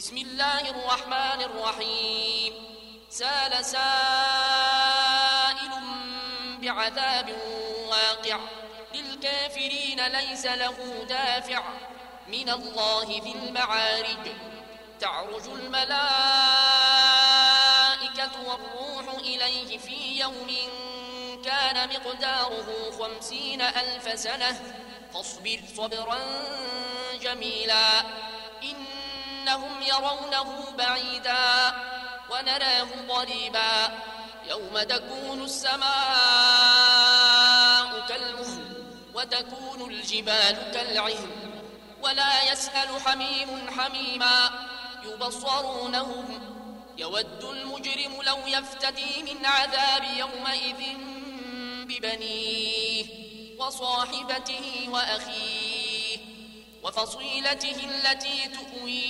بسم الله الرحمن الرحيم. سال سائل بعذاب واقع. للكافرين ليس له دافع. من الله ذي المعارج. تعرج الملائكة والروح إليه في يوم كان مقداره خمسين ألف سنة. فاصبر صبرا جميلا. إنهم يرونه بعيدا ونراه قريبا يوم تكون السماء كالمهل وتكون الجبال كالعهن ولا يسأل حميم حميما يبصرونهم يود المجرم لو يفتدي من عذاب يومئذ ببنيه وصاحبته وأخيه وفصيلته التي تؤويه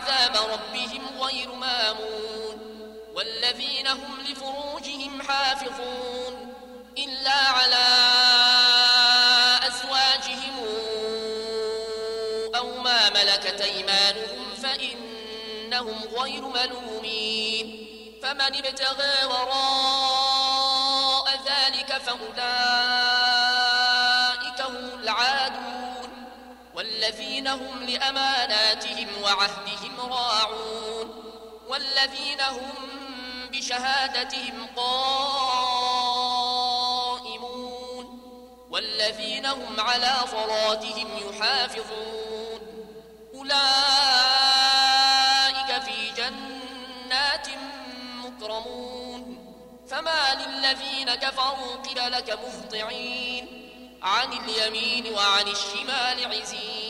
عذاب ربهم غير مامون والذين هم لفروجهم حافظون إلا على أزواجهم أو ما ملكت أيمانهم فإنهم غير ملومين فمن ابتغى وراء ذلك فأولئك والذين هم لأماناتهم وعهدهم راعون والذين هم بشهادتهم قائمون والذين هم على صلاتهم يحافظون أولئك في جنات مكرمون فما للذين كفروا قبلك مهطعين عن اليمين وعن الشمال عزين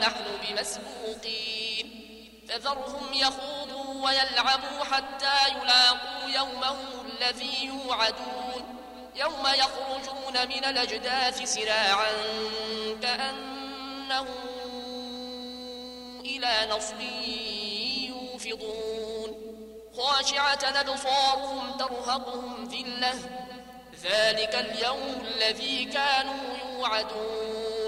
نحن بمسبوقين. فذرهم يخوضوا ويلعبوا حتى يلاقوا يومهم الذي يوعدون. يوم يخرجون من الأجداث سراعا كأنهم إلى نصب يوفضون. خاشعة أبصارهم ترهقهم ذلة. ذلك اليوم الذي كانوا يوعدون.